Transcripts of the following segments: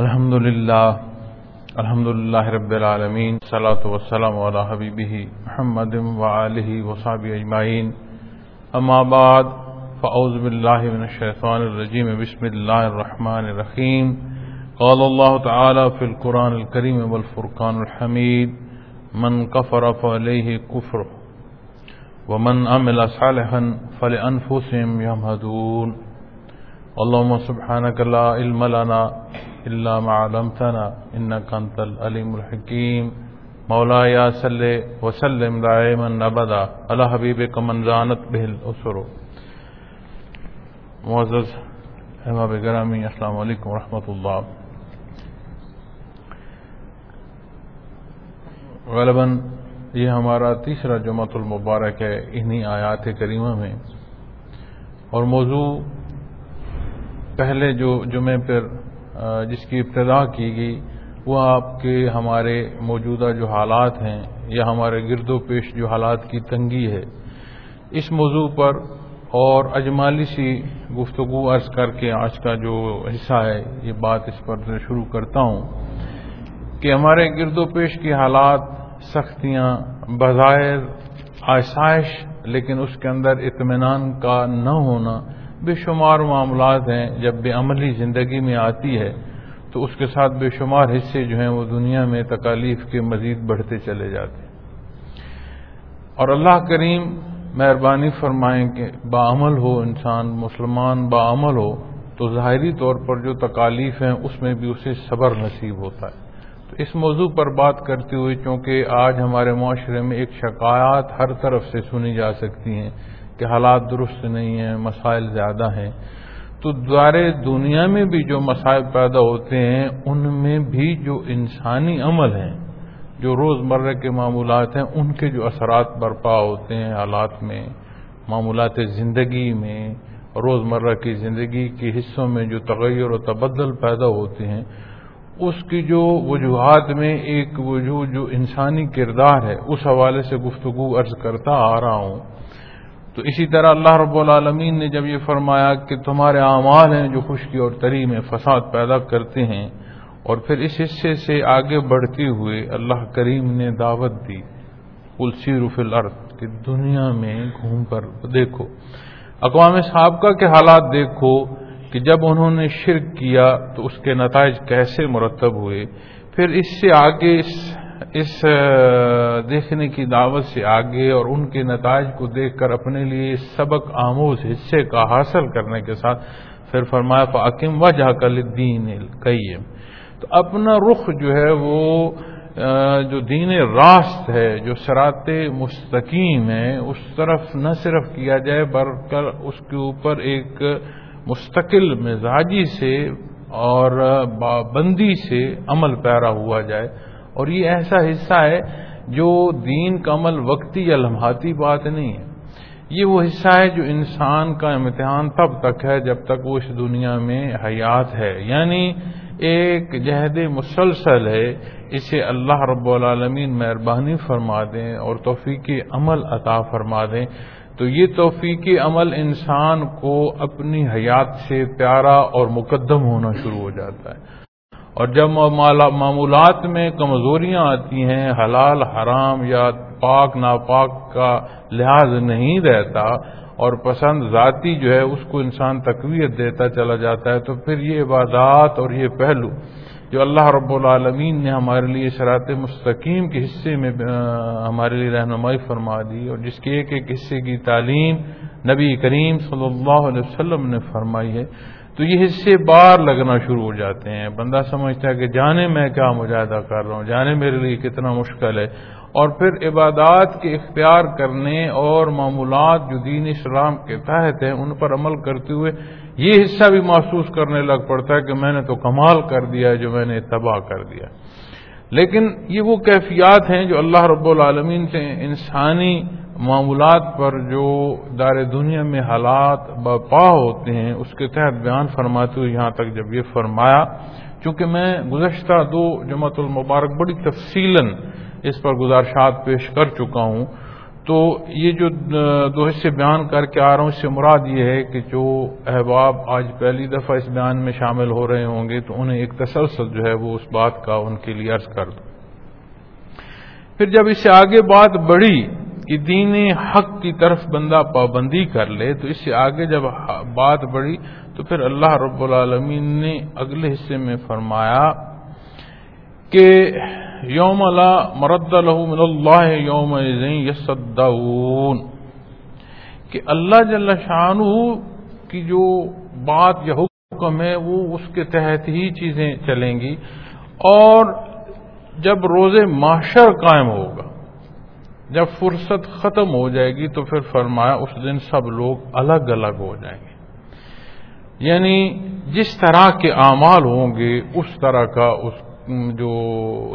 الحمد للہ الحمد للہ رب العالمین صلاۃ وسلم علی حبیبہ محمد وآلہ وصحبہ اجمعین۔ اما بعد، فاعوذ باللہ من الشیطان الرجیم، بسم اللہ الرحمن الرحیم۔ قال اللہ تعالی فی القرآن الکریم والفرقان الحمید، من کفر فعلیہ کفر ومن عمل صالحا فلانفسهم يمهدون اللهم سبحانك لا علم لنا إلا ما علمتنا، إنك أنت الأليم الحكيم. مولاي صل وسلم دائما أبدا. على حبيبك من زانت به الأسر. معزز احباب گرامی السلام علیکم ورحمۃ اللہ. غالباً یہ ہمارا تیسرا جمعۃ المبارک ہے انہی آیات کریمہ میں. اور موضوع پہلے جو جمعے پر جس کی ابتدا کی گئی، وہ آپ کے ہمارے موجودہ جو حالات ہیں یا ہمارے گرد و پیش جو حالات کی تنگی ہے، اس موضوع پر اور اجمالی سی گفتگو عرض کر کے آج کا جو حصہ ہے، یہ بات اس پر شروع کرتا ہوں کہ ہمارے گرد و پیش کی حالات سختیاں بظاہر آسائش، لیکن اس کے اندر اطمینان کا نہ ہونا بے شمار معاملات ہیں، جب بے عملی زندگی میں آتی ہے، تو اس کے ساتھ بے شمار حصے جو ہیں، وہ دنیا میں تکالیف کے مزید بڑھتے چلے جاتے ہیں۔ اور اللہ کریم مہربانی فرمائیں کہ بعمل ہو انسان، مسلمان بعمل ہو، تو ظاہری طور پر جو تکالیف ہیں، اس میں بھی اسے صبر نصیب ہوتا ہے۔ تو اس موضوع پر بات کرتے ہوئے، چونکہ آج ہمارے معاشرے میں ایک شکایات ہر طرف سے سنی جا سکتی ہیں کہ حالات درست نہیں ہیں، مسائل زیادہ ہیں۔ تو دوارے دنیا میں بھی جو مسائل پیدا ہوتے ہیں، ان میں بھی جو انسانی عمل ہیں، جو روز مرہ کے معمولات ہیں، ان کے جو اثرات برپا ہوتے ہیں حالات میں، معمولات زندگی میں روز مرہ کی زندگی کے حصوں میں جو تغیر و تبدل پیدا ہوتے ہیں، اس کی جو وجوہات میں ایک وجوہ جو انسانی کردار ہے، اس حوالے سے گفتگو عرض کرتا آ رہا ہوں۔ تو اسی طرح اللہ رب العالمین نے جب یہ فرمایا کہ تمہارے اعمال ہیں جو خشکی اور تری میں فساد پیدا کرتے ہیں اور پھر اس حصے سے آگے بڑھتے ہوئے اللہ کریم نے دعوت دی کلسی رف الارض کہ دنیا میں گھوم کر دیکھو۔ اقوام سابقہ کے حالات دیکھو کہ جب انہوں نے شرک کیا تو اس کے نتائج کیسے مرتب ہوئے، پھر اس سے آگے اس دیکھنے کی دعوت سے آگے اور ان کے نتائج کو دیکھ کر اپنے لیے سبق آموز حصے کا حاصل کرنے کے ساتھ پھر فرمایا فاکم وجہ کل دین القیم تو اپنا رخ جو ہے وہ جو دین راست ہے، جو سرات مستقیم ہے، اس طرف نہ صرف کیا جائے، بلکہ اس کے اوپر ایک مستقل مزاجی سے اور بندی سے عمل پیرا ہوا جائے۔ اور یہ ایسا حصہ ہے جو دین کا عمل وقتی یا لمحاتی بات نہیں ہے۔ یہ وہ حصہ ہے جو انسان کا امتحان تب تک ہے جب تک وہ اس دنیا میں حیات ہے۔ یعنی ایک جہد مسلسل ہے۔ اسے اللہ رب العالمین مہربانی فرما دیں اور توفیق عمل عطا فرما دیں۔ تو یہ توفیق عمل انسان کو اپنی حیات سے پیارا اور مقدم ہونا شروع ہو جاتا ہے۔ اور جب معمولات میں کمزوریاں آتی ہیں، حلال، حرام یا پاک، ناپاک کا لحاظ نہیں رہتا اور پسند ذاتی جو ہے اس کو انسان تقویت دیتا چلا جاتا ہے، تو پھر یہ عبادات اور یہ پہلو جو اللہ رب العالمین نے ہمارے لیے شرات مستقیم کے حصے میں ہمارے لیے رہنمائی فرما دی اور جس کے ایک ایک حصے کی تعلیم نبی کریم صلی اللہ علیہ وسلم نے فرمائی ہے۔ تو یہ حصے بار لگنا شروع ہو جاتے ہیں۔ بندہ سمجھتا ہے کہ جانے میں کیا مجاہدہ کر رہا ہوں، جانے میرے لیے کتنا مشکل ہے۔ اور پھر عبادات کے اختیار کرنے اور معمولات جو دین اسلام کے تحت ہیں، ان پر عمل کرتے ہوئے یہ حصہ بھی محسوس کرنے لگ پڑتا ہے کہ میں نے تو کمال کر دیا جو میں نے تباہ کر دیا۔ لیکن یہ وہ کیفیات ہیں جو اللہ رب العالمین سے انسانی معمولات پر جو دار دنیا میں حالات بپا ہوتے ہیں، اس کے تحت بیان فرماتے ہوئے یہاں تک جب یہ فرمایا، چونکہ میں گزشتہ دو جمعۃ المبارک بڑی تفصیل اس پر گزارشات پیش کر چکا ہوں۔ تو یہ جو دو حصے بیان کر کے آ رہا ہوں، اس سے مراد یہ ہے کہ جو احباب آج پہلی دفعہ اس بیان میں شامل ہو رہے ہوں گے، تو انہیں ایک تسلسل جو ہے وہ اس بات کا ان کے لیے عرض کر دوں۔ پھر جب اس سے آگے بات بڑھی کہ دین حق کی طرف بندہ پابندی کر لے تو اس سے آگے جب بات بڑھی تو پھر اللہ رب العالمین نے اگلے حصے میں فرمایا کہ یوم لا مرد له من اللہ یوم یصدعون، کہ اللہ جل شان کی جو بات یا حکم ہے وہ اس کے تحت ہی چیزیں چلیں گی اور جب روز معاشر قائم ہوگا جب فرصت ختم ہو جائے گی تو پھر فرمایا اس دن سب لوگ الگ الگ ہو جائیں گے۔ یعنی جس طرح کے اعمال ہوں گے، اس طرح کا اس جو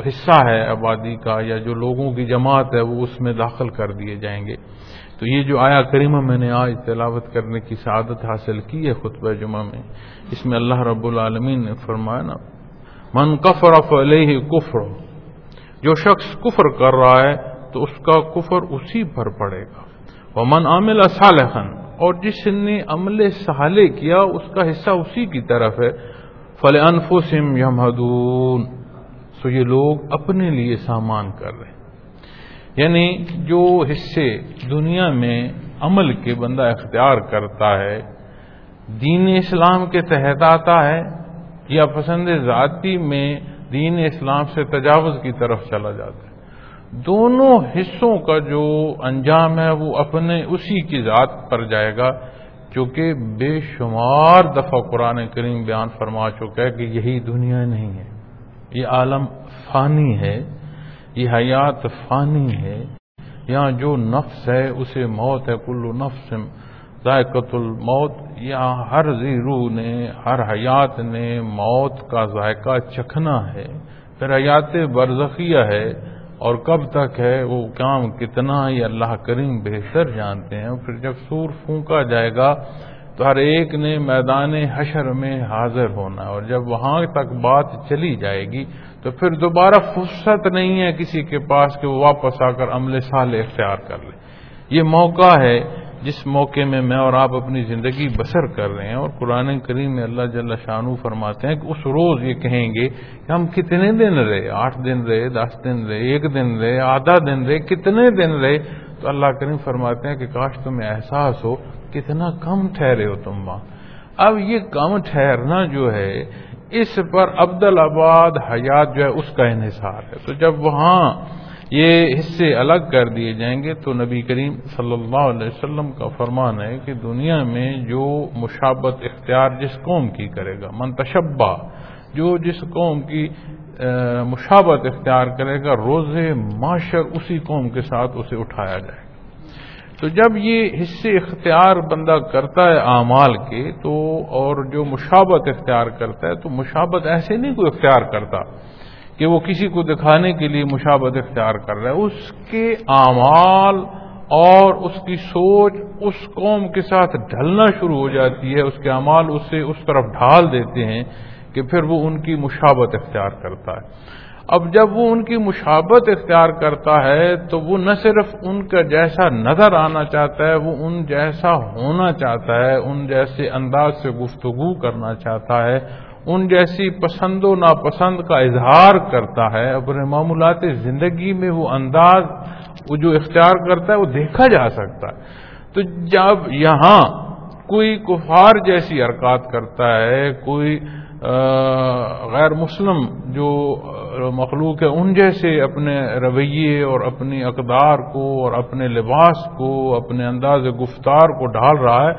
حصہ ہے آبادی کا یا جو لوگوں کی جماعت ہے، وہ اس میں داخل کر دیے جائیں گے۔ تو یہ جو آیا کریمہ میں نے آج تلاوت کرنے کی سعادت حاصل کی ہے خطبہ جمعہ میں، اس میں اللہ رب العالمین نے فرمایا نا، من کفر علیہ کفر، جو شخص کفر کر رہا ہے تو اس کا کفر اسی پر پڑے گا۔ وہ من عامل صالحن اور جس نے عمل سہالے کیا، اس کا حصہ اسی کی طرف ہے۔ فل انفسم یمہدون سو یہ لوگ اپنے لیے سامان کر رہے ہیں۔ یعنی جو حصے دنیا میں عمل کے بندہ اختیار کرتا ہے، دین اسلام کے تحت آتا ہے، یا پسند ذاتی میں دین اسلام سے تجاوز کی طرف چلا جاتا ہے۔ دونوں حصوں کا جو انجام ہے وہ اپنے اسی کی ذات پر جائے گا، چونکہ بے شمار دفعہ قرآن کریم بیان فرما چکا ہے کہ یہی دنیا نہیں ہے۔ یہ عالم فانی ہے، یہ حیات فانی ہے۔ یہاں جو نفس ہے، اسے موت ہے کلو نفس ذائقت الموت۔ یہاں ہر زیرو نے، ہر حیات نے موت کا ذائقہ چکھنا ہے۔ پھر حیات برزخیہ ہے۔ اور کب تک ہے وہ کام کتنا یہ اللہ کریم بہتر جانتے ہیں پھر جب سور پھونکا جائے گا تو ہر ایک نے میدان حشر میں حاضر ہونا، اور جب وہاں تک بات چلی جائے گی تو پھر دوبارہ فرصت نہیں ہے کسی کے پاس کہ وہ واپس آ کر عمل سال اختیار کر لے۔ یہ موقع ہے جس موقع میں میں اور آپ اپنی زندگی بسر کر رہے ہیں اور قرآن کریم میں اللہ جل شانو فرماتے ہیں کہ اس روز یہ کہیں گے کہ ہم کتنے دن رہے؟ آٹھ دن رہے، دس دن رہے، ایک دن رہے، آدھا دن رہے، کتنے دن رہے؟ تو اللہ کریم فرماتے ہیں کہ کاش تمہیں احساس ہو کتنا کم ٹھہرے ہو تم وہاں۔ اب یہ کم ٹھہرنا جو ہے، اس پر عبدالآباد حیات جو ہے، اس کا انحصار ہے۔ تو جب وہاں یہ حصے الگ کر دیے جائیں گے تو نبی کریم صلی اللہ علیہ وسلم کا فرمان ہے کہ دنیا میں جو مشابت اختیار جس قوم کی کرے گا منتشبہ جو جس قوم کی مشابت اختیار کرے گا روز معاشر اسی قوم کے ساتھ اسے اٹھایا جائے گا۔ تو جب یہ حصے اختیار بندہ کرتا ہے اعمال کے، تو اور جو مشابت اختیار کرتا ہے، تو مشابت ایسے نہیں کوئی اختیار کرتا۔ کہ وہ کسی کو دکھانے کے لیے مشابت اختیار کر رہا ہے۔ اس کے اعمال اور اس کی سوچ اس قوم کے ساتھ ڈھلنا شروع ہو جاتی ہے۔ اس کے اعمال اسے اس طرف ڈھال دیتے ہیں کہ پھر وہ ان کی مشابت اختیار کرتا ہے۔ اب جب وہ ان کی مشابت اختیار کرتا ہے تو وہ نہ صرف ان کا جیسا نظر آنا چاہتا ہے، وہ ان جیسا ہونا چاہتا ہے، ان جیسے انداز سے گفتگو کرنا چاہتا ہے۔ ان جیسی پسند و ناپسند کا اظہار کرتا ہے اپنے معمولات زندگی میں وہ انداز، وہ جو اختیار کرتا ہے، وہ دیکھا جا سکتا ہے۔ تو جب یہاں کوئی کفار جیسی حرکات کرتا ہے، کوئی غیر مسلم جو مخلوق ہے، ان جیسے اپنے رویے اور اپنی اقدار کو اور اپنے لباس کو، اپنے انداز گفتار کو ڈھال رہا ہے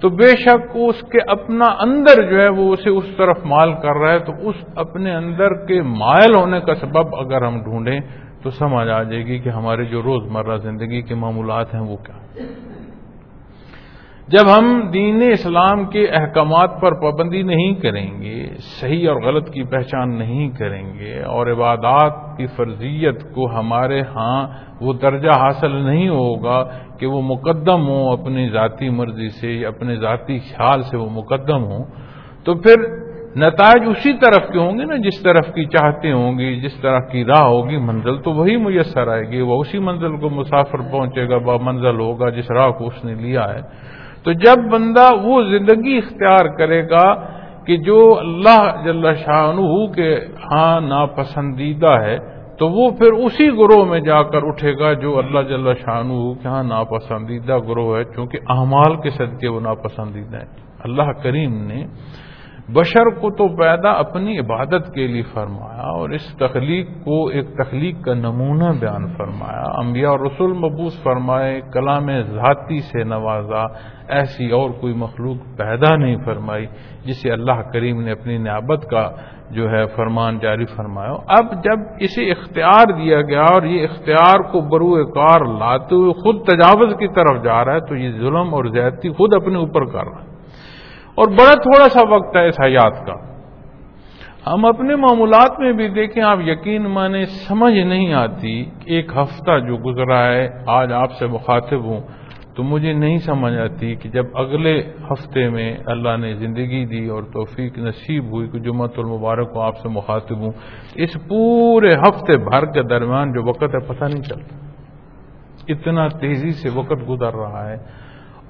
تو بے شک اس کے اپنا اندر جو ہے وہ اسے اس طرف مال کر رہا ہے، تو اس اپنے اندر کے مائل ہونے کا سبب اگر ہم ڈھونڈیں تو سمجھ آ جائے گی کہ ہمارے جو روز مرہ زندگی کے معمولات ہیں وہ کیا جب ہم دین اسلام کے احکامات پر پابندی نہیں کریں گے، صحیح اور غلط کی پہچان نہیں کریں گے، اور عبادات کی فرضیت کو ہمارے ہاں وہ درجہ حاصل نہیں ہوگا کہ وہ مقدم ہوں، اپنی ذاتی مرضی سے، اپنے ذاتی خیال سے وہ مقدم ہوں، تو پھر نتائج اسی طرف کے ہوں گے نا، جس طرف کی چاہتے ہوں گی، جس طرح کی راہ ہوگی، منزل تو وہی میسر آئے گی، وہ اسی منزل کو مسافر پہنچے گا، با منزل ہوگا جس راہ کو اس نے لیا ہے۔ تو جب بندہ وہ زندگی اختیار کرے گا کہ جو اللہ جل شاہ کے ہاں ناپسندیدہ ہے تو وہ پھر اسی گروہ میں جا کر اٹھے گا جو اللہ جل شاہ کے ہاں ناپسندیدہ گروہ ہے، چونکہ اعمال کے صدقے وہ ناپسندیدہ ہیں۔ اللہ کریم نے بشر کو تو پیدا اپنی عبادت کے لیے فرمایا اور اس تخلیق کو ایک تخلیق کا نمونہ بیان فرمایا۔ انبیاء اور رسول مبوس فرمائے، کلام ذاتی سے نوازا، ایسی اور کوئی مخلوق پیدا نہیں فرمائی جسے اللہ کریم نے اپنی نیابت کا جو ہے فرمان جاری فرمایا۔ اب جب اسے اختیار دیا گیا اور یہ اختیار کو بروئے کار لاتے ہوئے خود تجاوز کی طرف جا رہا ہے تو یہ ظلم اور زیادتی خود اپنے اوپر کر رہا ہے۔ اور بڑا تھوڑا سا وقت ہے اس حیات کا۔ ہم اپنے معمولات میں بھی دیکھیں، آپ یقین مانے، سمجھ نہیں آتی ایک ہفتہ جو گزرا ہے، آج آپ سے مخاطب ہوں، تو مجھے نہیں سمجھ آتی کہ جب اگلے ہفتے میں اللہ نے زندگی دی اور توفیق نصیب ہوئی کہ جمعہ المبارک کو آپ سے مخاطب ہوں، اس پورے ہفتے بھر کے درمیان جو وقت ہے، پتہ نہیں چلتا۔ اتنا تیزی سے وقت گزر رہا ہے۔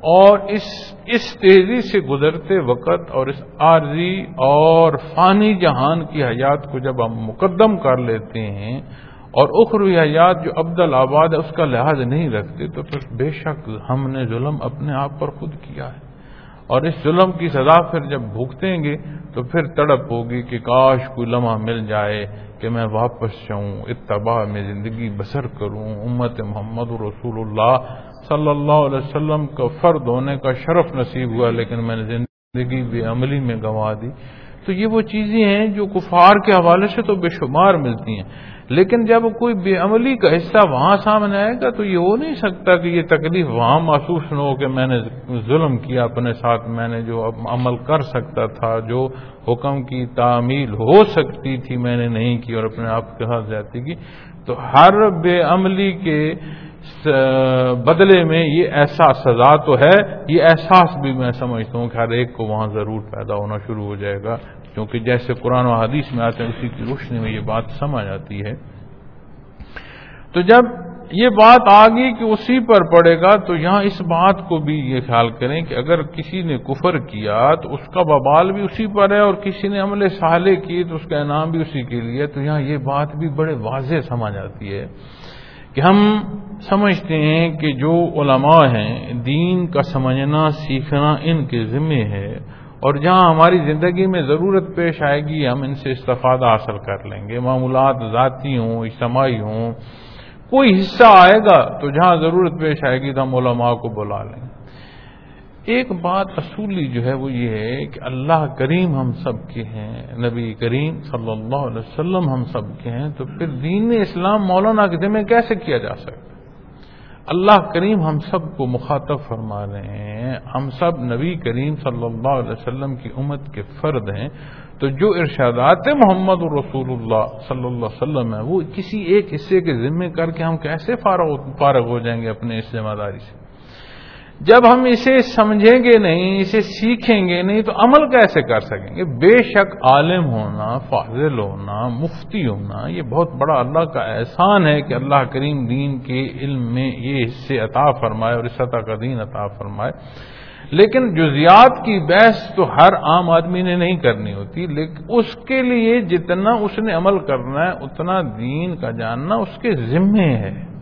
اور اس اس تیزی سے گزرتے وقت اور اس عارضی اور فانی جہان کی حیات کو جب ہم مقدم کر لیتے ہیں اور اخروی حیات جو عبد آباد ہے اس کا لحاظ نہیں رکھتے، تو پھر بے شک ہم نے ظلم اپنے آپ پر خود کیا ہے۔ اور اس ظلم کی سزا پھر جب بھگتیں گے، تو پھر تڑپ ہوگی کہ کاش کوئی لمحہ مل جائے کہ میں واپس جاؤں، اتباع میں زندگی بسر کروں، امت محمد رسول اللہ صلی اللہ علیہ وسلم کا فرد ہونے کا شرف نصیب ہوا، لیکن میں نے زندگی بے عملی میں گنوا دی۔ تو یہ وہ چیزیں ہیں جو کفار کے حوالے سے تو بے شمار ملتی ہیں۔ لیکن جب کوئی بے عملی کا حصہ وہاں سامنے آئے گا تو یہ ہو نہیں سکتا کہ یہ تکلیف وہاں محسوس نہ ہو کہ میں نے ظلم کیا اپنے ساتھ، میں نے جو عمل کر سکتا تھا، جو حکم کی تعمیل ہو سکتی تھی، میں نے نہیں کی اور اپنے آپ کے ہاں ساتھ جاتی کی۔ تو ہر بے عملی کے بدلے میں یہ ایسا سزا تو ہے، یہ احساس بھی میں سمجھتا ہوں کہ ہر ایک کو وہاں ضرور پیدا ہونا شروع ہو جائے گا، کیونکہ جیسے قرآن و حدیث میں آتے ہیں، اسی کی روشنی میں یہ بات سمجھ آتی ہے۔ تو جب یہ بات آ گئی کہ اسی پر پڑے گا، تو یہاں اس بات کو بھی یہ خیال کریں کہ اگر کسی نے کفر کیا، تو اس کا ببال بھی اسی پر ہے اور کسی نے عمل سالے کی، تو اس کا انعام بھی اسی کے لیے تو یہاں یہ بات بھی بڑے واضح سمجھ آتی ہے کہ ہم سمجھتے ہیں کہ جو علماء ہیں، دین کا سمجھنا، سیکھنا ان کے ذمے ہے۔ اور جہاں ہماری زندگی میں ضرورت پیش آئے گی، ہم ان سے استفادہ حاصل کر لیں گے۔ معمولات ذاتی ہوں، اجتماعی ہوں، کوئی حصہ آئے گا تو جہاں ضرورت پیش آئے گی تو ہم علماء کو بلا لیں۔ گے ایک بات اصولی جو ہے وہ یہ ہے کہ اللہ کریم ہم سب کے ہیں، نبی کریم صلی اللہ علیہ وسلم ہم سب کے ہیں، تو پھر دین اسلام مولانا کے ذمہ کیسے کیا جا سکتا اللہ کریم ہم سب کو مخاطب فرما رہے ہیں۔ ہم سب نبی کریم صلی اللہ علیہ وسلم کی امت کے فرد ہیں۔ تو جو ارشادات محمد رسول اللہ صلی اللہ علیہ وسلم ہے وہ کسی ایک حصے کے ذمے کر کے ہم کیسے فارغ ہو جائیں گے اپنے اس ذمہ داری سے؟ جب ہم اسے سمجھیں گے نہیں، اسے سیکھیں گے نہیں تو عمل کیسے کر سکیں گے؟ بے شک عالم ہونا، فاضل ہونا، مفتی ہونا، یہ بہت بڑا اللہ کا احسان ہے کہ اللہ کریم دین کے علم میں یہ حصے عطا فرمائے اور اس عطا کا دین عطا فرمائے۔ لیکن جزیات کی بحث تو ہر عام آدمی نے نہیں کرنی ہوتی، لیکن اس کے لیے جتنا اس نے عمل کرنا ہے، اتنا دین کا جاننا اس کے ذمے ہے۔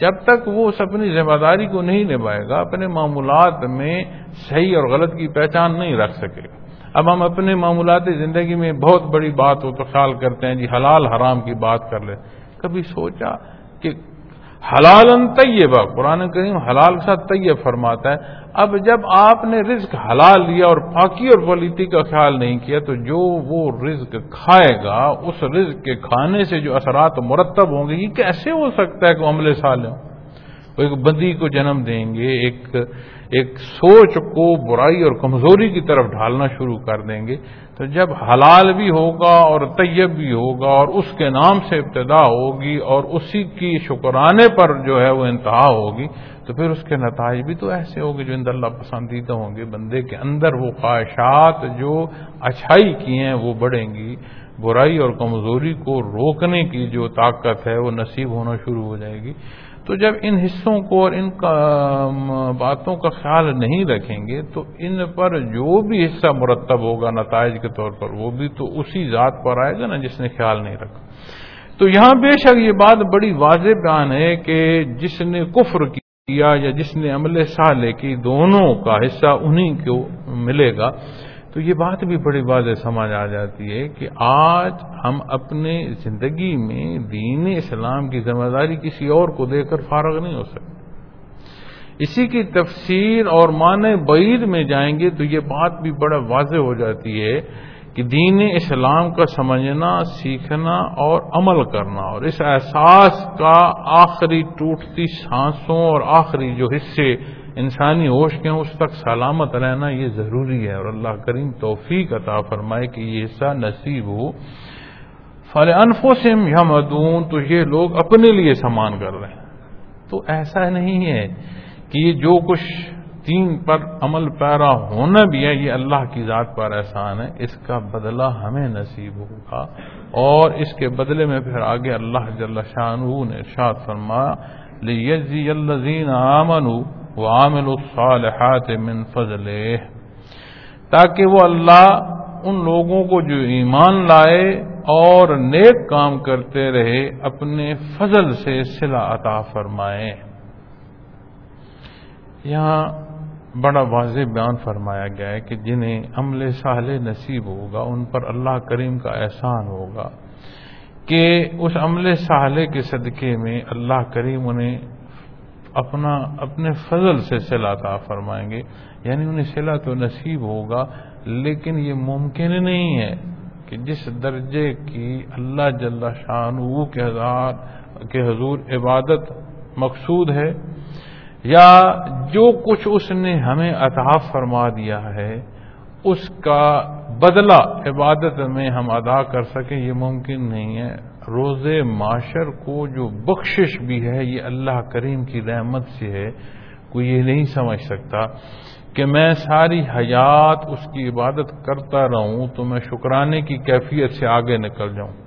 جب تک وہ اس اپنی ذمہ داری کو نہیں نبھائے گا، اپنے معمولات میں صحیح اور غلط کی پہچان نہیں رکھ سکے گا۔ اب ہم اپنے معمولات زندگی میں بہت بڑی بات ہو تو خیال کرتے ہیں جی حلال حرام کی بات کر لیں۔ کبھی سوچا کہ حلال طیبہ، قرآن کریم حلال کے ساتھ طیب فرماتا ہے۔ اب جب آپ نے رزق حلال لیا اور پاکی اور پلیتی کا خیال نہیں کیا، تو جو وہ رزق کھائے گا، اس رزق کے کھانے سے جو اثرات مرتب ہوں گے، یہ کیسے ہو سکتا ہے کہ عملے سال ہوں؟ وہ ایک بدی کو جنم دیں گے، ایک ایک سوچ کو برائی اور کمزوری کی طرف ڈھالنا شروع کر دیں گے۔ تو جب حلال بھی ہوگا اور طیب بھی ہوگا اور اس کے نام سے ابتدا ہوگی اور اسی کی شکرانے پر جو ہے وہ انتہا ہوگی، تو پھر اس کے نتائج بھی تو ایسے ہوں گے جو اندر اللہ پسندیدہ ہوں گے۔ بندے کے اندر وہ خواہشات جو اچھائی کی ہیں وہ بڑھیں گی۔ برائی اور کمزوری کو روکنے کی جو طاقت ہے وہ نصیب ہونا شروع ہو جائے گی۔ تو جب ان حصوں کو اور ان باتوں کا خیال نہیں رکھیں گے، تو ان پر جو بھی حصہ مرتب ہوگا نتائج کے طور پر، وہ بھی تو اسی ذات پر آئے گا نا جس نے خیال نہیں رکھا۔ تو یہاں بے شک یہ بات بڑی واضح بیان ہے کہ جس نے کفر کیا یا جس نے عمل سالے کی، دونوں کا حصہ انہی کو ملے گا۔ تو یہ بات بھی بڑی واضح سمجھ آ جاتی ہے کہ آج ہم اپنے زندگی میں دین اسلام کی ذمہ داری کسی اور کو دے کر فارغ نہیں ہو سکتے۔ اسی کی تفسیر اور معنی بعید میں جائیں گے تو یہ بات بھی بڑا واضح ہو جاتی ہے کہ دین اسلام کا سمجھنا، سیکھنا اور عمل کرنا اور اس احساس کا آخری ٹوٹتی سانسوں اور آخری جو حصے انسانی ہوش کے اس تک سلامت رہنا یہ ضروری ہے اور اللہ کریم توفیق عطا فرمائے کہ یہ حصہ نصیب ہو۔ فل انفوسم یا مدون تو یہ لوگ اپنے لیے سامان کر رہے ہیں۔ تو ایسا نہیں ہے کہ یہ جو کچھ دین پر عمل پیرا ہونا بھی ہے، یہ اللہ کی ذات پر احسان ہے۔ اس کا بدلہ ہمیں نصیب ہوگا۔ اور اس کے بدلے میں پھر آگے اللہ جل شاہ نے ارشاد فرمایا لیجزی الذین آمنوا وعامل الصالحات من فضل تاکہ وہ اللہ ان لوگوں کو جو ایمان لائے اور نیک کام کرتے رہے، اپنے فضل سے صلح عطا فرمائے۔ یہاں بڑا واضح بیان فرمایا گیا ہے کہ جنہیں عمل صالح نصیب ہوگا، ان پر اللہ کریم کا احسان ہوگا کہ اس عمل صالح کے صدقے میں اللہ کریم انہیں اپنا اپنے فضل سے عطا فرمائیں گے۔ یعنی انہیں صلاح تو نصیب ہوگا، لیکن یہ ممکن نہیں ہے کہ جس درجے کی اللہ جل شان کے حضور عبادت مقصود ہے، یا جو کچھ اس نے ہمیں عطا فرما دیا ہے، اس کا بدلہ عبادت میں ہم ادا کر سکیں، یہ ممکن نہیں ہے۔ روز معاشر کو جو بخشش بھی ہے، یہ اللہ کریم کی رحمت سے ہے، کوئی یہ نہیں سمجھ سکتا کہ میں ساری حیات اس کی عبادت کرتا رہوں تو میں شکرانے کی کیفیت سے آگے نکل جاؤں۔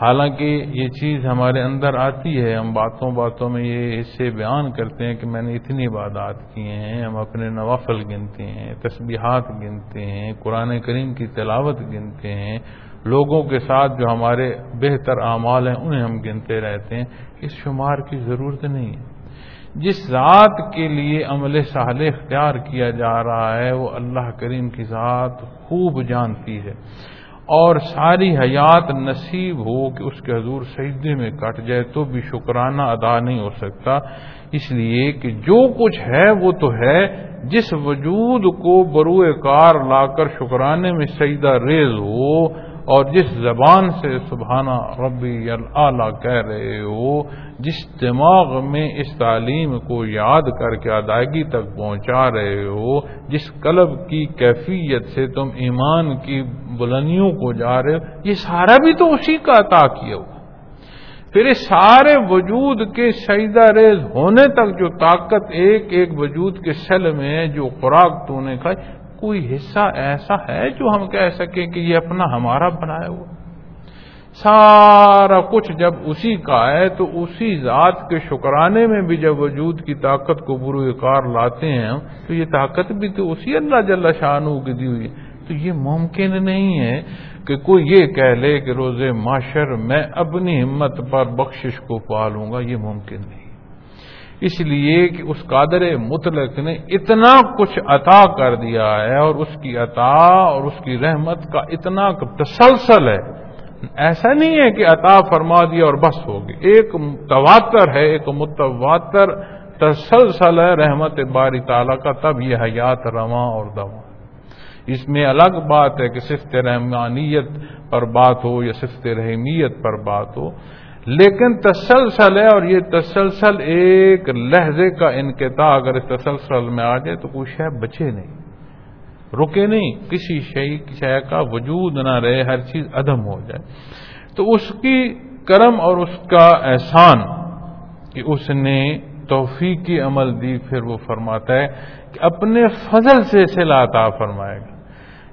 حالانکہ یہ چیز ہمارے اندر آتی ہے، ہم باتوں باتوں میں یہ اس سے بیان کرتے ہیں کہ میں نے اتنی عبادات کیے ہیں، ہم اپنے نوافل گنتے ہیں، تسبیحات گنتے ہیں، قرآن کریم کی تلاوت گنتے ہیں۔ لوگوں کے ساتھ جو ہمارے بہتر اعمال ہیں، انہیں ہم گنتے رہتے ہیں۔ اس شمار کی ضرورت نہیں ہے۔ جس ذات کے لیے عمل صالح اختیار کیا جا رہا ہے، وہ اللہ کریم کی ذات خوب جانتی ہے۔ اور ساری حیات نصیب ہو کہ اس کے حضور سجدے میں کٹ جائے تو بھی شکرانہ ادا نہیں ہو سکتا۔ اس لیے کہ جو کچھ ہے، وہ تو ہے۔ جس وجود کو بروئے کار لا کر شکرانے میں سجدہ ریز ہو اور جس زبان سے سبحانہ ربی اللہ کہہ رہے ہو، جس دماغ میں اس تعلیم کو یاد کر کے ادائیگی تک پہنچا رہے ہو، جس قلب کی کیفیت سے تم ایمان کی بلندیوں کو جا رہے ہو، یہ سارا بھی تو اسی کا عطا کیا ہو پھر اس سارے وجود کے سجدہ ریز ہونے تک جو طاقت ایک ایک وجود کے سل میں جو خوراک تو نے کھائی کوئی حصہ ایسا ہے جو ہم کہہ سکیں کہ یہ اپنا ہمارا بنایا ہوا سارا کچھ جب اسی کا ہے تو اسی ذات کے شکرانے میں بھی جب وجود کی طاقت کو برو کار لاتے ہیں تو یہ طاقت بھی تو اسی اللہ جل شاہ کی دی ہوئی تو یہ ممکن نہیں ہے کہ کوئی یہ کہہ لے کہ روز معاشر میں اپنی ہمت پر بخشش کو پالوں گا، یہ ممکن نہیں۔ اس لیے کہ اس قادر مطلق نے اتنا کچھ عطا کر دیا ہے اور اس کی عطا اور اس کی رحمت کا اتنا تسلسل ہے۔ ایسا نہیں ہے کہ عطا فرما دیا اور بس ہوگی ایک تواتر ہے، ایک متواتر تسلسل ہے، رحمت باری تعالیٰ کا تب یہ حیات رواں اور دوا اس میں الگ بات ہے کہ صفت رحمانیت پر بات ہو یا صفت رحمیت پر بات ہو۔ لیکن تسلسل ہے اور یہ تسلسل ایک لہجے کا انقطاع، اگر اس تسلسل میں آ جائے تو کوئی شے بچے نہیں، رکے نہیں، کسی شے کا وجود نہ رہے، ہر چیز عدم ہو جائے۔ تو اس کی کرم اور اس کا احسان کہ اس نے توفیق کی عمل دی، پھر وہ فرماتا ہے کہ اپنے فضل سے صلہ عطا فرمائے گا۔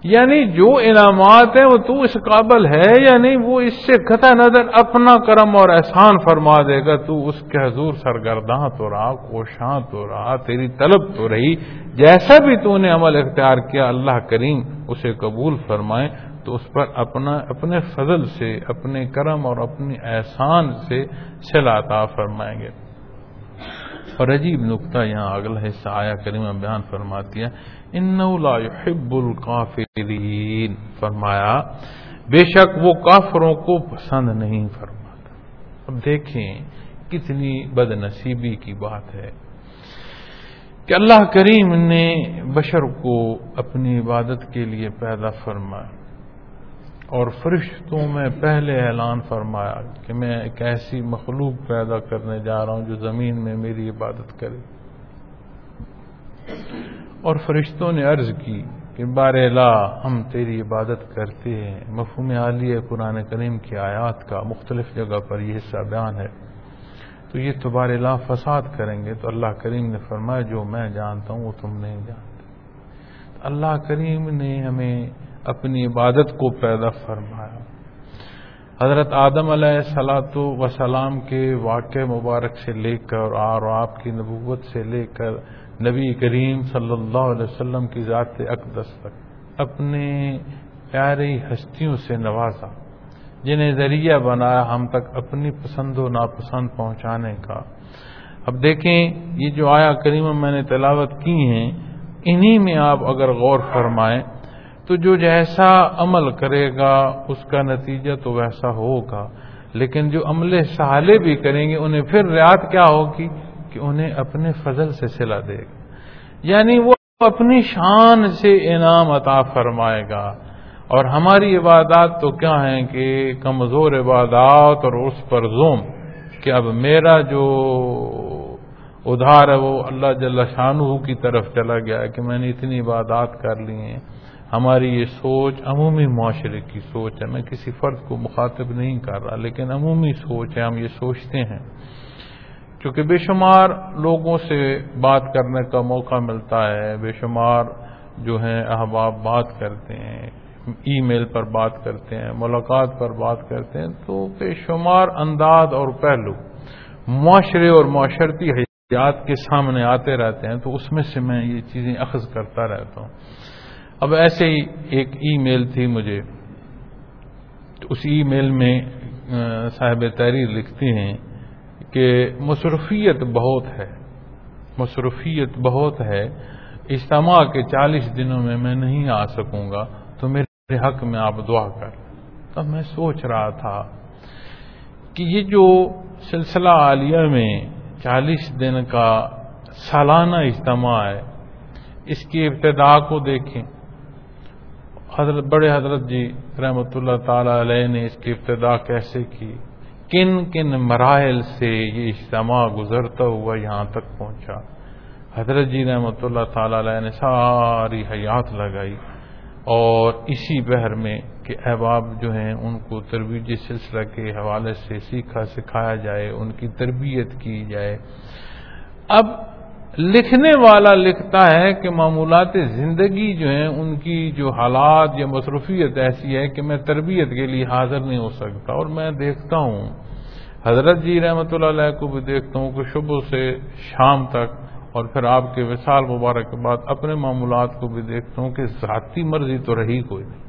یعنی جو انعامات ہیں وہ تو اس قابل ہے یا نہیں وہ اس سے قطع نظر اپنا کرم اور احسان فرما دے گا، تو اس کے حضور سرگرداں تو رہا، کوشاں تو رہا، تیری طلب تو رہی۔ جیسا بھی تو نے عمل اختیار کیا، اللہ کریم اسے قبول فرمائے، تو اس پر اپنا، اپنے فضل سے، اپنے کرم اور اپنی احسان سے سلاتا فرمائیں گے۔ اور عجیب نقطہ یہاں اگلا حصہ آیا، کریمہ بیان فرماتی ہے لا يحب القافرین فرمایا، بے شک وہ کافروں کو پسند نہیں فرماتا۔ اب دیکھیں کتنی بد نصیبی کی بات ہے کہ اللہ کریم نے بشر کو اپنی عبادت کے لیے پیدا فرمایا اور فرشتوں میں پہلے اعلان فرمایا کہ میں ایک ایسی مخلوق پیدا کرنے جا رہا ہوں جو زمین میں میری عبادت کرے۔ اور فرشتوں نے عرض کی کہ بار لا، ہم تیری عبادت کرتے ہیں۔ مفہوم عالی قرآن کریم کی آیات کا، مختلف جگہ پر یہ حصہ بیان ہے۔ تو یہ تو بار لا فساد کریں گے۔ تو اللہ کریم نے فرمایا، جو میں جانتا ہوں، وہ تم نہیں جانتے۔ اللہ کریم نے ہمیں اپنی عبادت کو پیدا فرمایا۔ حضرت آدم علیہ سلاۃ وسلام کے واقع مبارک سے لے کر اور آپ کی نبوت سے لے کر نبی کریم صلی اللہ علیہ وسلم کی ذات اقدس تک اپنے پیاری ہستیوں سے نوازا، جنہیں ذریعہ بنایا ہم تک اپنی پسند و ناپسند پہنچانے کا۔ اب دیکھیں، یہ جو آیا کریم میں نے تلاوت کی ہیں، انہی میں آپ اگر غور فرمائیں تو جو جیسا عمل کرے گا، اس کا نتیجہ تو ویسا ہوگا۔ لیکن جو عمل سہالے بھی کریں گے، انہیں پھر ریات کیا ہوگی؟ کہ انہیں اپنے فضل سے سلا دے گا۔ یعنی وہ اپنی شان سے انعام عطا فرمائے گا۔ اور ہماری عبادات تو کیا ہیں کہ کمزور عبادات اور اس پر زوم کہ اب میرا جو ادھار ہے وہ اللہ جل شاہ کی طرف چلا گیا کہ میں نے اتنی عبادات کر لی ہیں۔ ہماری یہ سوچ عمومی معاشرے کی سوچ ہے۔ میں کسی فرد کو مخاطب نہیں کر رہا، لیکن عمومی سوچ ہے، ہم یہ سوچتے ہیں۔ چونکہ بے شمار لوگوں سے بات کرنے کا موقع ملتا ہے، بے شمار جو ہیں احباب بات کرتے ہیں، ای میل پر بات کرتے ہیں، ملاقات پر بات کرتے ہیں، تو بے شمار انداز اور پہلو معاشرے اور معاشرتی حیات کے سامنے آتے رہتے ہیں، تو اس میں سے میں یہ چیزیں اخذ کرتا رہتا ہوں۔ اب ایسے ہی ایک ای میل تھی مجھے اس ای میل میں صاحب تحریر لکھتے ہیں کہ مصروفیت بہت ہے۔ مصروفیت بہت ہے۔ اجتماع کے چالیس دنوں میں میں نہیں آ سکوں گا، تو میرے حق میں آپ دعا کر۔ تب میں سوچ رہا تھا کہ یہ جو سلسلہ عالیہ میں چالیس دن کا سالانہ اجتماع ہے، اس کی ابتدا کو دیکھیں۔ حضرت بڑے حضرت جی رحمۃ اللہ تعالی علیہ نے اس کی ابتدا کیسے کی؟ کن کن مراحل سے یہ اجتماع گزرتا ہوا یہاں تک پہنچا۔ حضرت جی رحمۃ اللہ تعالی علیہ نے ساری حیات لگائی اور اسی بہر میں کہ احباب جو ہیں ان کو ترویج سلسلہ کے حوالے سے سیکھا، سکھایا جائے، ان کی تربیت کی جائے۔ اب لکھنے والا لکھتا ہے کہ معمولات زندگی جو ہیں، ان کی جو حالات یا مصروفیت ایسی ہے کہ میں تربیت کے لیے حاضر نہیں ہو سکتا۔ اور میں دیکھتا ہوں، حضرت جی رحمۃ اللہ علیہ کو بھی دیکھتا ہوں کہ شبہ سے شام تک، اور پھر آپ کے وصال مبارک کے بعد اپنے معمولات کو بھی دیکھتا ہوں کہ ذاتی مرضی تو رہی کوئی نہیں۔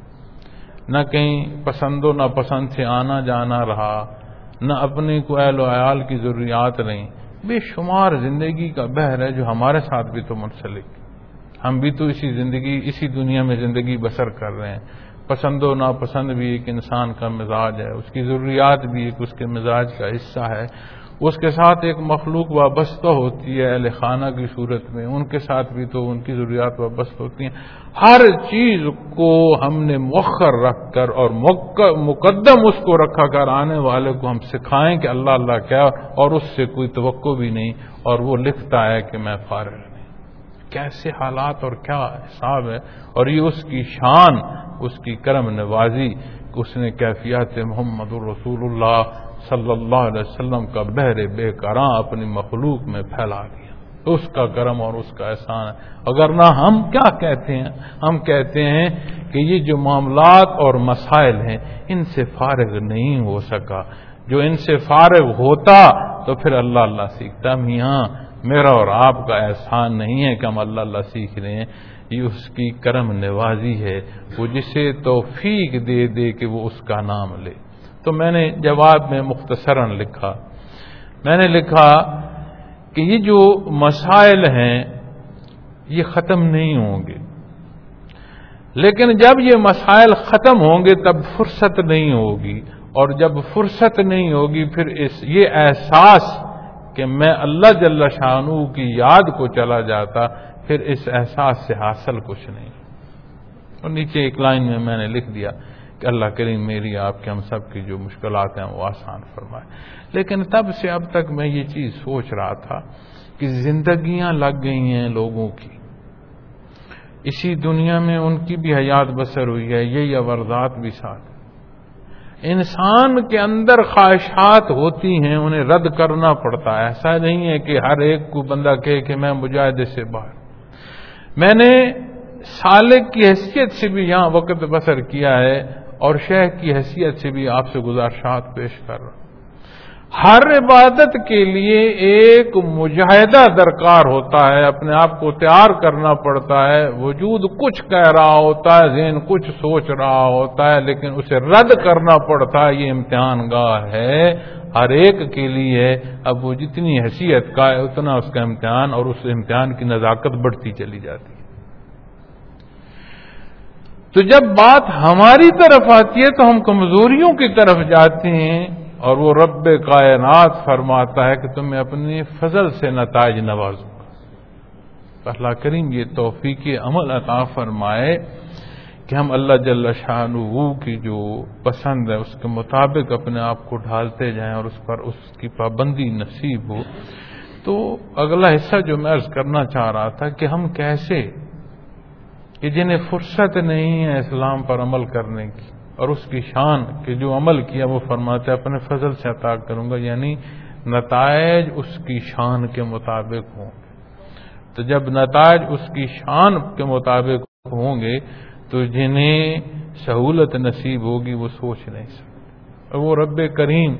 نہ کہیں پسند و نہ پسند سے آنا جانا رہا، نہ اپنے کو اہل و عیال کی ضروریات رہیں بے شمار زندگی کا بہر ہے جو ہمارے ساتھ بھی تو منسلک ہم بھی تو اسی زندگی، اسی دنیا میں زندگی بسر کر رہے ہیں۔ پسند و ناپسند بھی ایک انسان کا مزاج ہے۔ اس کی ضروریات بھی ایک اس کے مزاج کا حصہ ہے۔ اس کے ساتھ ایک مخلوق وابستہ ہوتی ہے، اہل خانہ کی صورت میں۔ ان کے ساتھ بھی تو ان کی ضروریات وابستہ ہوتی ہیں۔ ہر چیز کو ہم نے مؤخر رکھ کر اور مقدم اس کو رکھا کر آنے والے کو ہم سکھائیں کہ اللہ اللہ کیا، اور اس سے کوئی توقع بھی نہیں۔ اور وہ لکھتا ہے کہ میں فارغ نہیں۔ کیسے حالات اور کیا حساب ہے؟ اور یہ اس کی شان، اس کی کرم نوازی، اس نے کیفیات محمد الرسول اللہ صلی اللہ علیہ وسلم کا بہر بے کراں اپنی مخلوق میں پھیلا دیا۔ اس کا کرم اور اس کا احسان ہے۔ اگر نہ ہم کیا کہتے ہیں؟ ہم کہتے ہیں کہ یہ جو معاملات اور مسائل ہیں، ان سے فارغ نہیں ہو سکا۔ جو ان سے فارغ ہوتا تو پھر اللہ اللہ سیکھتا۔ میاں، میرا اور آپ کا احسان نہیں ہے کہ ہم اللہ اللہ سیکھ رہے ہیں۔ یہ اس کی کرم نوازی ہے۔ وہ جسے توفیق دے دے کہ وہ اس کا نام لے۔ تو میں نے جواب میں مختصراً لکھا۔ میں نے لکھا کہ یہ جو مسائل ہیں، یہ ختم نہیں ہوں گے۔ لیکن جب یہ مسائل ختم ہوں گے، تب فرصت نہیں ہوگی۔ اور جب فرصت نہیں ہوگی، پھر اس، یہ احساس کہ میں اللہ جل شاہ کی یاد کو چلا جاتا، پھر اس احساس سے حاصل کچھ نہیں۔ اور نیچے ایک لائن میں میں نے لکھ دیا۔ کہ اللہ کریم میری، آپ کے ہم سب کی جو مشکلات ہیں وہ آسان فرمائے۔ لیکن تب سے اب تک میں یہ چیز سوچ رہا تھا کہ زندگیاں لگ گئی ہیں لوگوں کی۔ اسی دنیا میں ان کی بھی حیات بسر ہوئی ہے، یہی اوردات بھی ساتھ۔ انسان کے اندر خواہشات ہوتی ہیں، انہیں رد کرنا پڑتا ہے۔ ایسا نہیں ہے کہ ہر ایک کو بندہ کہے کہ میں مجاہدے سے باہر۔ میں نے سالک کی حیثیت سے بھی یہاں وقت بسر کیا ہے۔ اور شیخ کی حیثیت سے بھی آپ سے گزارشات پیش کر رہا ہوں۔ ہر عبادت کے لیے ایک مجاہدہ درکار ہوتا ہے، اپنے آپ کو تیار کرنا پڑتا ہے۔ وجود کچھ کہہ رہا ہوتا ہے، ذہن کچھ سوچ رہا ہوتا ہے، لیکن اسے رد کرنا پڑتا ہے۔ یہ امتحان گاہ ہے، ہر ایک کے لیے اب وہ جتنی حیثیت کا ہے، اتنا اس کا امتحان اور اس امتحان کی نزاکت بڑھتی چلی جاتی۔ ہے تو جب بات ہماری طرف آتی ہے تو ہم کمزوریوں کی طرف جاتے ہیں اور وہ رب کائنات فرماتا ہے کہ تمہیں اپنی فضل سے نتائج نوازوں گا۔ اللہ کریم یہ توفیق عمل عطا فرمائے کہ ہم اللہ جل شاہ کی جو پسند ہے اس کے مطابق اپنے آپ کو ڈھالتے جائیں اور اس پر اس کی پابندی نصیب ہو۔ تو اگلا حصہ جو میں عرض کرنا چاہ رہا تھا کہ ہم کیسے کہ جنہیں فرصت نہیں ہے اسلام پر عمل کرنے کی اور اس کی شان کہ جو عمل کیا وہ فرماتے اپنے فضل سے عطا کروں گا یعنی نتائج اس کی شان کے مطابق ہوں تو جب نتائج اس کی شان کے مطابق ہوں گے، تو جنہیں سہولت نصیب ہوگی وہ سوچ نہیں سکتے۔ وہ رب کریم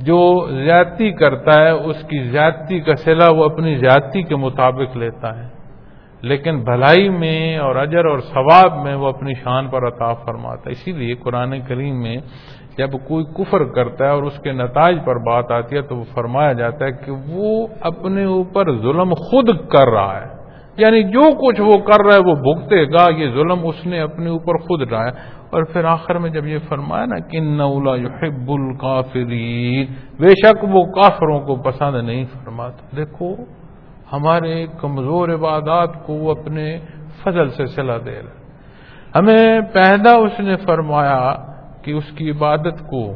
جو زیادتی کرتا ہے، اس کی زیادتی کا سلا وہ اپنی زیادتی کے مطابق لیتا ہے۔ لیکن بھلائی میں اور اجر اور ثواب میں وہ اپنی شان پر عطا فرماتا ہے۔ اسی لیے قرآن کریم میں جب کوئی کفر کرتا ہے اور اس کے نتائج پر بات آتی ہے تو وہ فرمایا جاتا ہے کہ وہ اپنے اوپر ظلم خود کر رہا ہے۔ یعنی جو کچھ وہ کر رہا ہے وہ بھگتے گا، یہ ظلم اس نے اپنے اوپر خود ڈایا اور پھر آخر میں جب یہ فرمایا نا کہ نولا یحب القافرین بے شک وہ کافروں کو پسند نہیں فرماتا۔ دیکھو ہمارے کمزور عبادات کو وہ اپنے فضل سے صلا دے رہا ہمیں پیدا اس نے فرمایا کہ اس کی عبادت کو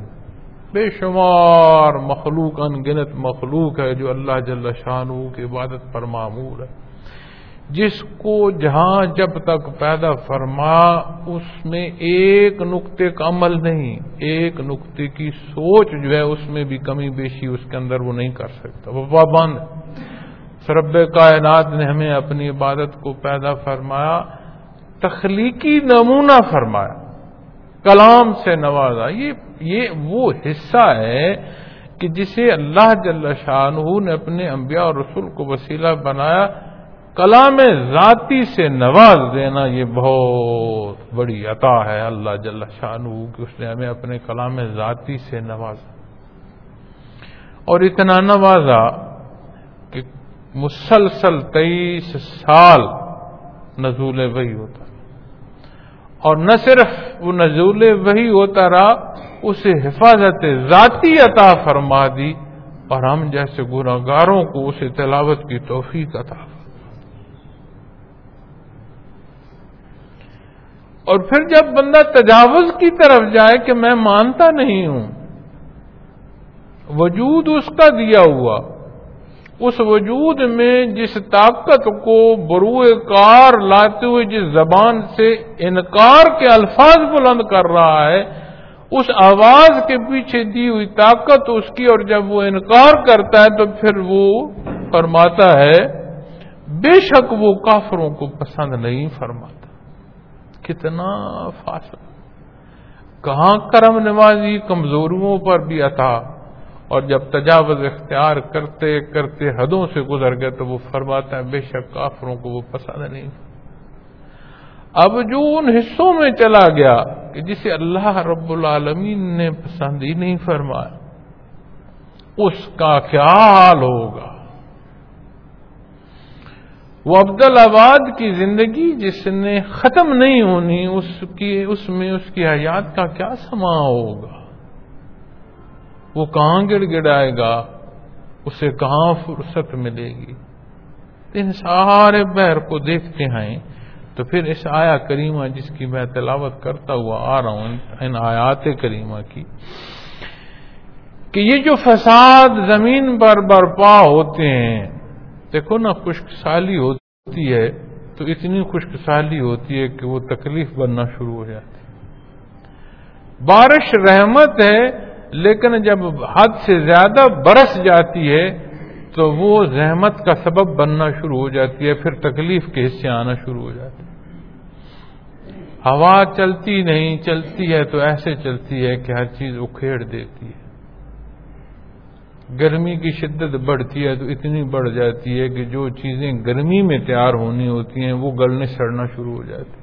بے شمار مخلوق ان گنت مخلوق ہے جو اللہ جل شاہ کی عبادت پر معمور ہے۔ جس کو جہاں جب تک پیدا فرما، اس میں ایک نقطے کا عمل نہیں، ایک نقطے کی سوچ جو ہے، اس میں بھی کمی بیشی اس کے اندر وہ نہیں کر سکتا، وہ پابند رب کائنات نے ہمیں اپنی عبادت کو پیدا فرمایا، تخلیقی نمونہ فرمایا، کلام سے نوازا۔ یہ یہ وہ حصہ ہے کہ جسے اللہ جل شاہ نے اپنے انبیاء اور رسول کو وسیلہ بنایا، کلام ذاتی سے نواز دینا یہ بہت بڑی عطا ہے۔ اللہ جل شاہ کہ اس نے ہمیں اپنے کلام ذاتی سے نوازا۔ اور اتنا نوازا مسلسل تیئیس سال نزول وہی ہوتا اور نہ صرف وہ نزول وہی ہوتا رہا، اسے حفاظت ذاتی عطا فرما دی اور ہم جیسے گناگاروں کو اسے تلاوت کی توفیق عطا اور پھر جب بندہ تجاوز کی طرف جائے کہ میں مانتا نہیں ہوں، وجود اس کا دیا ہوا اس وجود میں جس طاقت کو بروئے کار لاتے ہوئے جس زبان سے انکار کے الفاظ بلند کر رہا ہے، اس آواز کے پیچھے دی ہوئی طاقت اس کی، اور جب وہ انکار کرتا ہے تو پھر وہ فرماتا ہے، بے شک وہ کافروں کو پسند نہیں فرماتا۔ کتنا فاصلہ۔ کہاں کرم نوازی کمزوریوں پر بھی عطا۔ اور جب تجاوز اختیار کرتے کرتے حدوں سے گزر گئے تو وہ فرماتا ہے، بے شک کافروں کو وہ پسند نہیں اب جو ان حصوں میں چلا گیا کہ جسے اللہ رب العالمین نے پسند ہی نہیں فرمایا، اس کا کیا حال ہوگا۔ وہ عبد آباد کی زندگی جس نے ختم نہیں ہونی، اس کی، اس میں اس کی حیات کا کیا سما ہوگا؟ وہ کہاں گڑ گڑائے گا؟ اسے کہاں فرصت ملے گی؟ ان سارے بہر کو دیکھتے ہیں۔ تو پھر اس آیا کریمہ جس کی میں تلاوت کرتا ہوا آ رہا ہوں، ان آیات کریمہ کی۔ کہ یہ جو فساد زمین پر برپا ہوتے ہیں، دیکھو نا خشک سالی ہوتی ہے۔ تو اتنی خشک سالی ہوتی ہے کہ وہ تکلیف بننا شروع ہو جاتی بارش رحمت ہے لیکن جب حد سے زیادہ برس جاتی ہے تو وہ زحمت کا سبب بننا شروع ہو جاتی ہے، پھر تکلیف کے حصے آنا شروع ہو جاتے ہوا چلتی نہیں، چلتی ہے تو ایسے چلتی ہے کہ ہر چیز اکھیڑ دیتی ہے۔ گرمی کی شدت بڑھتی ہے تو اتنی بڑھ جاتی ہے کہ جو چیزیں گرمی میں تیار ہونی ہوتی ہیں، وہ گلنے سڑنا شروع ہو جاتی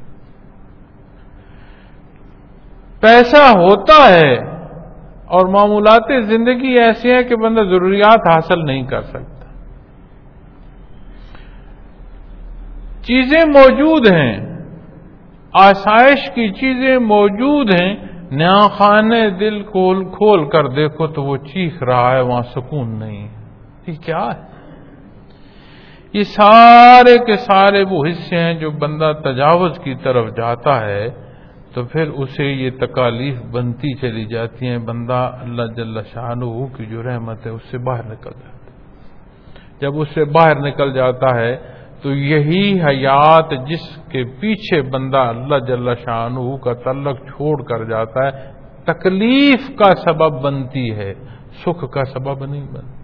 پیسہ ہوتا ہے اور معمولات زندگی ایسی ہیں کہ بندہ ضروریات حاصل نہیں کر سکتا۔ چیزیں موجود ہیں۔ آسائش کی چیزیں موجود ہیں۔ نیا خانے دل کھول کھول کر دیکھو تو وہ چیخ رہا ہے، وہاں سکون نہیں یہ کیا ہے؟ یہ سارے کے سارے وہ حصے ہیں جو بندہ تجاوز کی طرف جاتا ہے۔ تو پھر اسے یہ تکالیف بنتی چلی جاتی ہیں۔ بندہ اللہ جل شاہ کی جو رحمت ہے اس سے باہر نکل جاتا ہے۔ جب اس سے باہر نکل جاتا ہے تو یہی حیات جس کے پیچھے بندہ اللہ جل شاہ کا تعلق چھوڑ کر جاتا ہے، تکلیف کا سبب بنتی ہے، سکھ کا سبب نہیں بنتی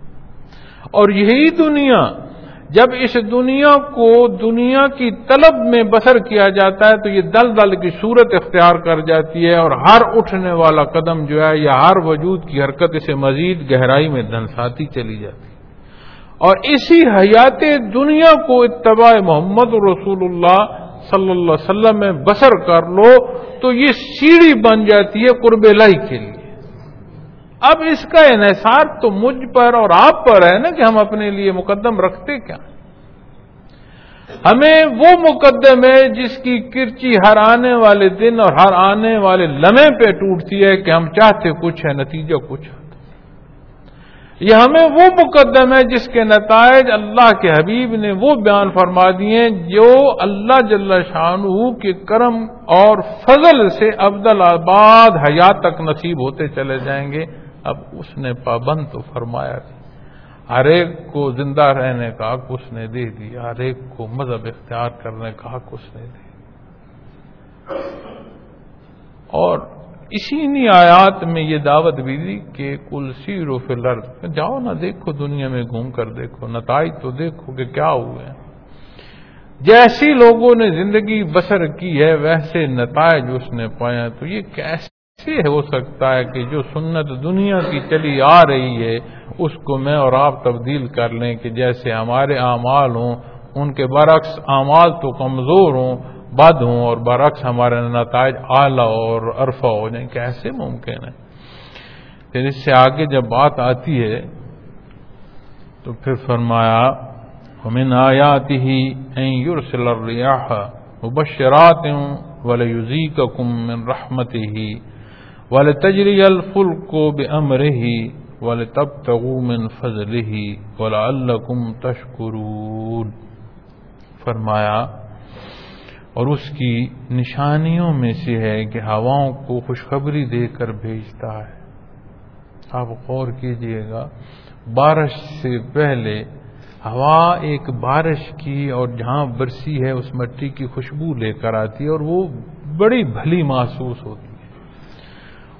اور یہی دنیا جب اس دنیا کو دنیا کی طلب میں بسر کیا جاتا ہے تو یہ دل دل کی صورت اختیار کر جاتی ہے اور ہر اٹھنے والا قدم جو ہے یا ہر وجود کی حرکت اسے مزید گہرائی میں دھنساتی چلی جاتی ہے۔ اور اسی حیات دنیا کو اتباع محمد رسول اللہ صلی اللہ علیہ وسلم میں بسر کر لو تو یہ سیڑھی بن جاتی ہے قرب لائی کے لیے۔ اب اس کا انحصار تو مجھ پر اور آپ پر ہے نا کہ ہم اپنے لیے مقدم رکھتے کیا؟ ہمیں وہ مقدم ہے جس کی کرچی ہر آنے والے دن اور ہر آنے والے لمحے پہ ٹوٹتی ہے کہ ہم چاہتے کچھ ہے نتیجہ کچھ ہے۔ یہ ہمیں وہ مقدم ہے جس کے نتائج اللہ کے حبیب نے وہ بیان فرما دیے جو اللہ جل شاہ کے کرم اور فضل سے عبد آباد حیات تک نصیب ہوتے چلے جائیں گے۔ اب اس نے پابند تو فرمایا ہر ایک کو زندہ رہنے کا حق اس نے دے دیا، ہر ایک کو مذہب اختیار کرنے کا حق اس نے دے۔ اور اسی نہیں آیات میں یہ دعوت بھی دی کہ کل سیرو فلر جاؤ نہ دیکھو دنیا میں، گھوم کر دیکھو، نتائج تو دیکھو کہ کیا ہوئے ہیں۔ جیسی لوگوں نے زندگی بسر کی ہے، ویسے نتائج اس نے پایا تو یہ کیسے ہو سکتا ہے کہ جو سنت دنیا کی چلی آ رہی ہے، اس کو میں اور آپ تبدیل کر لیں کہ جیسے ہمارے اعمال ہوں، ان کے برعکس اعمال تو کمزور ہوں، بد ہوں اور برعکس ہمارے نتائج اعلی اور عرفہ ہو جائیں۔ کیسے ممکن ہے؟ پھر اس سے آگے جب بات آتی ہے، تو پھر فرمایا ہمیں آیاتی ہی یورسل الریاح مبشرات ولی کا کم من رحمت ہی ول تجری الفل کو بے امر ہی ول تب تشکرون فرمایا، اور اس کی نشانیوں میں سے ہے کہ ہواؤں کو خوشخبری دے کر بھیجتا ہے۔ آپ غور کیجیے گا، بارش سے پہلے ہوا ایک بارش کی اور جہاں برسی ہے، اس مٹی کی خوشبو لے کر آتی ہے اور وہ بڑی بھلی محسوس ہوتی ہے۔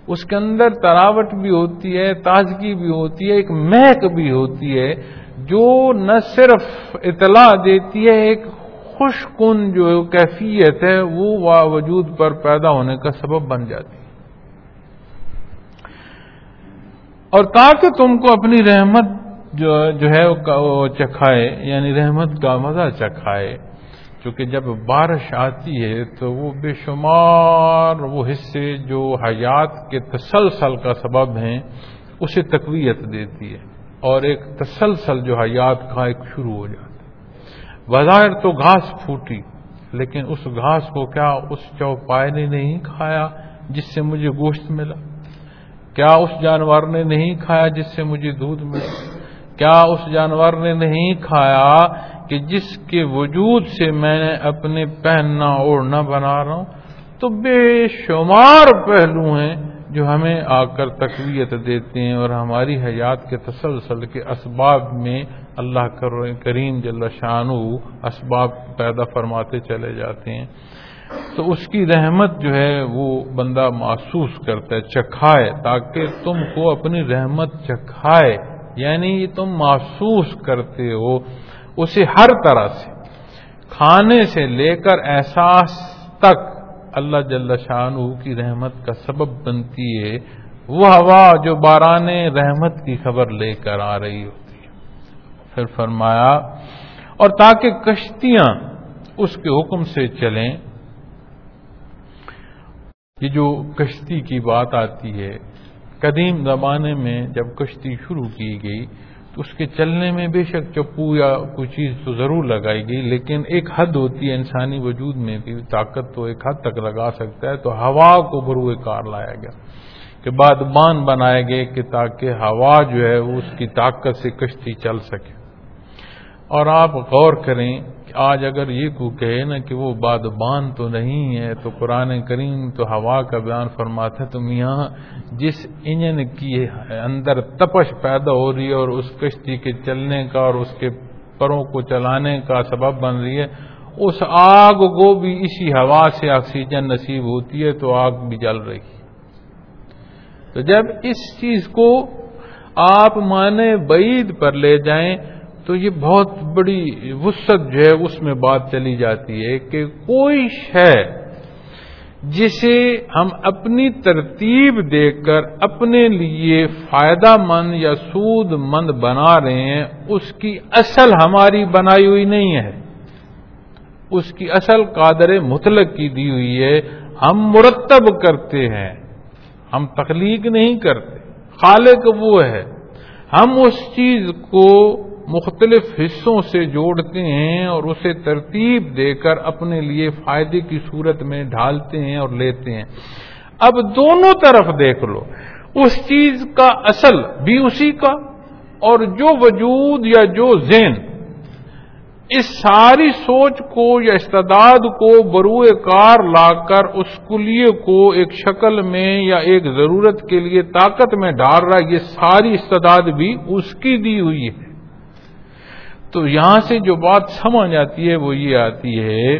اس کے اندر تراوٹ بھی ہوتی ہے، تازگی بھی ہوتی ہے، ایک مہک بھی ہوتی ہے، جو نہ صرف اطلاع دیتی ہے، ایک خوش کن جو کیفیت ہے، وہ وجود پر پیدا ہونے کا سبب بن جاتی ہے۔ اور تاکہ تم کو اپنی رحمت جو جو ہے، وہ چکھائے یعنی رحمت کا مزہ چکھائے۔ چونکہ جب بارش آتی ہے تو وہ بے شمار وہ حصے جو حیات کے تسلسل کا سبب ہیں، اسے تقویت دیتی ہے اور ایک تسلسل جو حیات کا ایک شروع ہو جاتا ہے۔ بظاہر تو گھاس پھوٹی، لیکن اس گھاس کو کیا اس چوپائے نے نہیں کھایا جس سے مجھے گوشت ملا؟ کیا اس جانور نے نہیں کھایا جس سے مجھے دودھ ملا؟ کیا اس جانور نے نہیں کھایا کہ جس کے وجود سے میں نے اپنے پہننا اوڑھنا بنا رہا ہوں، تو بے شمار پہلو ہیں جو ہمیں آ کر تقویت دیتے ہیں اور ہماری حیات کے تسلسل کے اسباب میں اللہ کریم جل شان اسباب پیدا فرماتے چلے جاتے ہیں۔ تو اس کی رحمت جو ہے وہ بندہ محسوس کرتا ہے، چکھائے، تاکہ تم کو اپنی رحمت چکھائے یعنی تم محسوس کرتے ہو۔ اسے ہر طرح سے کھانے سے لے کر احساس تک اللہ جل شاہ کی رحمت کا سبب بنتی ہے، وہ ہوا جو باران رحمت کی خبر لے کر آ رہی ہوتی ہے۔ پھر فرمایا، اور تاکہ کشتیاں اس کے حکم سے چلیں، یہ جو کشتی کی بات آتی ہے، قدیم زمانے میں جب کشتی شروع کی گئی اس کے چلنے میں بے شک چپو یا کوئی چیز تو ضرور لگائی گئی لیکن ایک حد ہوتی ہے انسانی وجود میں بھی طاقت تو ایک حد تک لگا سکتا ہے، تو ہوا کو بروئے کار لایا گیا۔ کہ بعد بان بنائے گئے کہ تاکہ ہوا جو ہے، اس کی طاقت سے کشتی چل سکے۔ اور آپ غور کریں آج اگر یہ کو کہے نا کہ وہ بادبان تو نہیں ہے، تو قرآن کریم تو ہوا کا بیان فرماتا ہے تم یہاں جس انجن کی اندر تپش پیدا ہو رہی ہے اور اس کشتی کے چلنے کا اور اس کے پروں کو چلانے کا سبب بن رہی ہے، اس آگ کو بھی اسی ہوا سے آکسیجن نصیب ہوتی ہے، تو آگ بھی جل رہی تو جب اس چیز کو آپ مانے بعید پر لے جائیں تو یہ بہت بڑی وسط جو ہے اس میں بات چلی جاتی ہے کہ کوئی شے جسے ہم اپنی ترتیب دے کر اپنے لیے فائدہ مند یا سود مند بنا رہے ہیں، اس کی اصل ہماری بنائی ہوئی نہیں ہے۔ اس کی اصل قادر مطلق کی دی ہوئی ہے۔ ہم مرتب کرتے ہیں۔ ہم تخلیق نہیں کرتے۔ خالق وہ ہے۔ ہم اس چیز کو مختلف حصوں سے جوڑتے ہیں اور اسے ترتیب دے کر اپنے لیے فائدے کی صورت میں ڈھالتے ہیں اور لیتے ہیں۔ اب دونوں طرف دیکھ لو۔ اس چیز کا اصل بھی اسی کا اور جو وجود یا جو ذہن، اس ساری سوچ کو یا استداد کو بروئے کار لا کر اس کلیے کو ایک شکل میں یا ایک ضرورت کے لیے طاقت میں ڈال رہا یہ ساری استداد بھی اس کی دی ہوئی ہے۔ تو یہاں سے جو بات سمجھ آتی ہے وہ یہ آتی ہے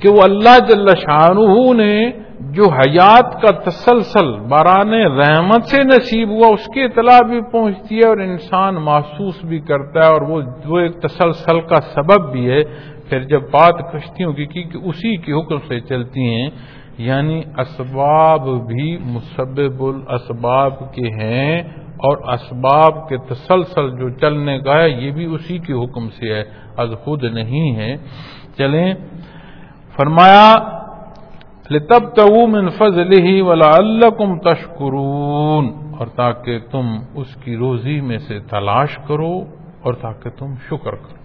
کہ وہ اللہ جل شاہ نے جو حیات کا تسلسل باران رحمت سے نصیب ہوا، اس کی اطلاع بھی پہنچتی ہے اور انسان محسوس بھی کرتا ہے اور وہ ایک تسلسل کا سبب بھی ہے۔ پھر جب بات کشتیوں کی کی کہ اسی کے حکم سے چلتی ہیں یعنی اسباب بھی مسبب الاسباب کے ہیں۔ اور اسباب کے تسلسل جو چلنے کا ہے، یہ بھی اسی کے حکم سے ہے، از خود نہیں ہے۔ چلیں۔ فرمایا تب تو من فضل ولا اللہ تشکرون اور تاکہ تم اس کی روزی میں سے تلاش کرو اور تاکہ تم شکر کرو۔